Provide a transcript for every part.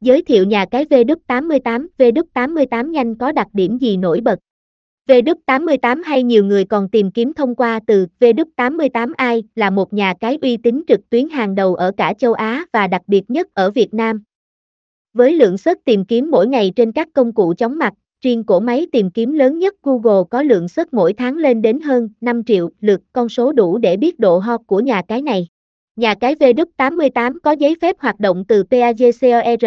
Giới thiệu nhà cái V88, V88 nhanh có đặc điểm gì nổi bật? V88 hay nhiều người còn tìm kiếm thông qua từ V88i là một nhà cái uy tín trực tuyến hàng đầu ở cả châu Á và đặc biệt nhất ở Việt Nam. Với lượng search tìm kiếm mỗi ngày trên các công cụ chóng mặt, riêng cổ máy tìm kiếm lớn nhất Google có lượng search mỗi tháng lên đến hơn 5 triệu lượt, con số đủ để biết độ hot của nhà cái này. Nhà cái V88 có giấy phép hoạt động từ PAGCOR,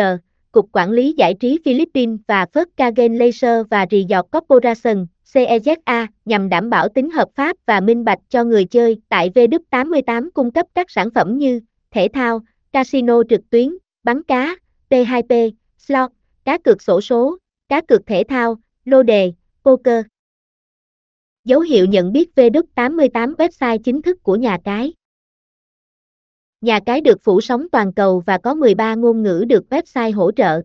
Cục Quản lý Giải trí Philippines và Volkswagen Laser và Resort Corporation, CEZA, nhằm đảm bảo tính hợp pháp và minh bạch cho người chơi. Tại V88 cung cấp các sản phẩm như thể thao, casino trực tuyến, bắn cá, P2P, slot, cá cược sổ số, cá cược thể thao, lô đề, poker. Dấu hiệu nhận biết V88 website chính thức của nhà cái. Nhà cái được phủ sóng toàn cầu và có 13 ngôn ngữ được website hỗ trợ.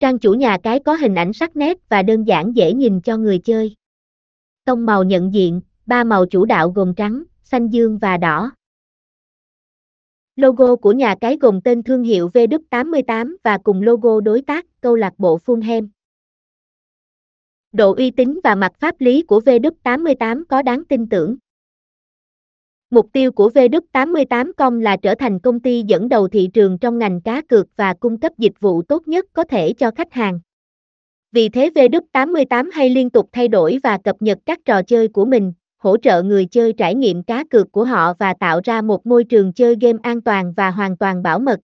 Trang chủ nhà cái có hình ảnh sắc nét và đơn giản dễ nhìn cho người chơi. Tông màu nhận diện, ba màu chủ đạo gồm trắng, xanh dương và đỏ. Logo của nhà cái gồm tên thương hiệu V88 và cùng logo đối tác câu lạc bộ Fulham. Độ uy tín và mặt pháp lý của V88 có đáng tin tưởng. Mục tiêu của V88com là trở thành công ty dẫn đầu thị trường trong ngành cá cược và cung cấp dịch vụ tốt nhất có thể cho khách hàng. Vì thế V88 hay liên tục thay đổi và cập nhật các trò chơi của mình, hỗ trợ người chơi trải nghiệm cá cược của họ và tạo ra một môi trường chơi game an toàn và hoàn toàn bảo mật.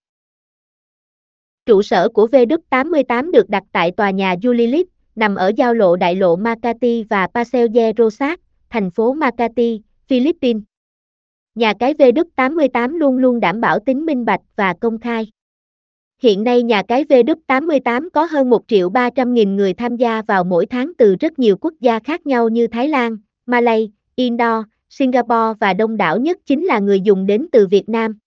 Trụ sở của V88 được đặt tại tòa nhà Julilit, nằm ở giao lộ đại lộ Makati và Paseo de Rosas, thành phố Makati, Philippines. Nhà cái V88 luôn luôn đảm bảo tính minh bạch và công khai. Hiện nay nhà cái V88 có hơn 1 triệu 300 nghìn người tham gia vào mỗi tháng từ rất nhiều quốc gia khác nhau như Thái Lan, Malay, Indo, Singapore và đông đảo nhất chính là người dùng đến từ Việt Nam.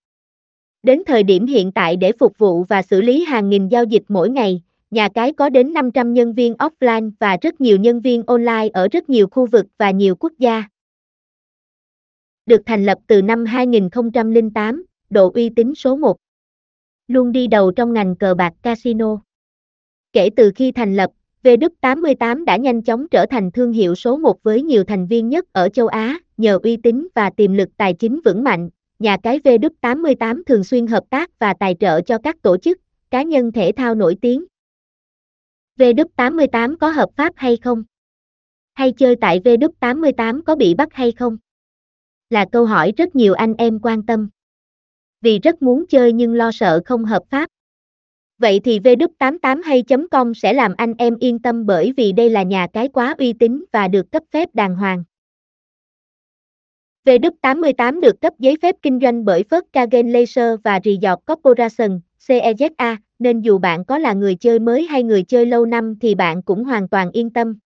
Đến thời điểm hiện tại để phục vụ và xử lý hàng nghìn giao dịch mỗi ngày, nhà cái có đến 500 nhân viên offline và rất nhiều nhân viên online ở rất nhiều khu vực và nhiều quốc gia. Được thành lập từ năm 2008, độ uy tín số 1. Luôn đi đầu trong ngành cờ bạc casino. Kể từ khi thành lập, V88 đã nhanh chóng trở thành thương hiệu số 1 với nhiều thành viên nhất ở châu Á, nhờ uy tín và tiềm lực tài chính vững mạnh. Nhà cái V88 thường xuyên hợp tác và tài trợ cho các tổ chức, cá nhân thể thao nổi tiếng. V88 có hợp pháp hay không? Hay chơi tại V88 có bị bắt hay không? Là câu hỏi rất nhiều anh em quan tâm. Vì rất muốn chơi nhưng lo sợ không hợp pháp. Vậy thì V88 hay.com sẽ làm anh em yên tâm bởi vì đây là nhà cái quá uy tín và được cấp phép đàng hoàng. V88 được cấp giấy phép kinh doanh bởi Volkswagen Laser và Resort Corporation, CEZA, nên dù bạn có là người chơi mới hay người chơi lâu năm thì bạn cũng hoàn toàn yên tâm.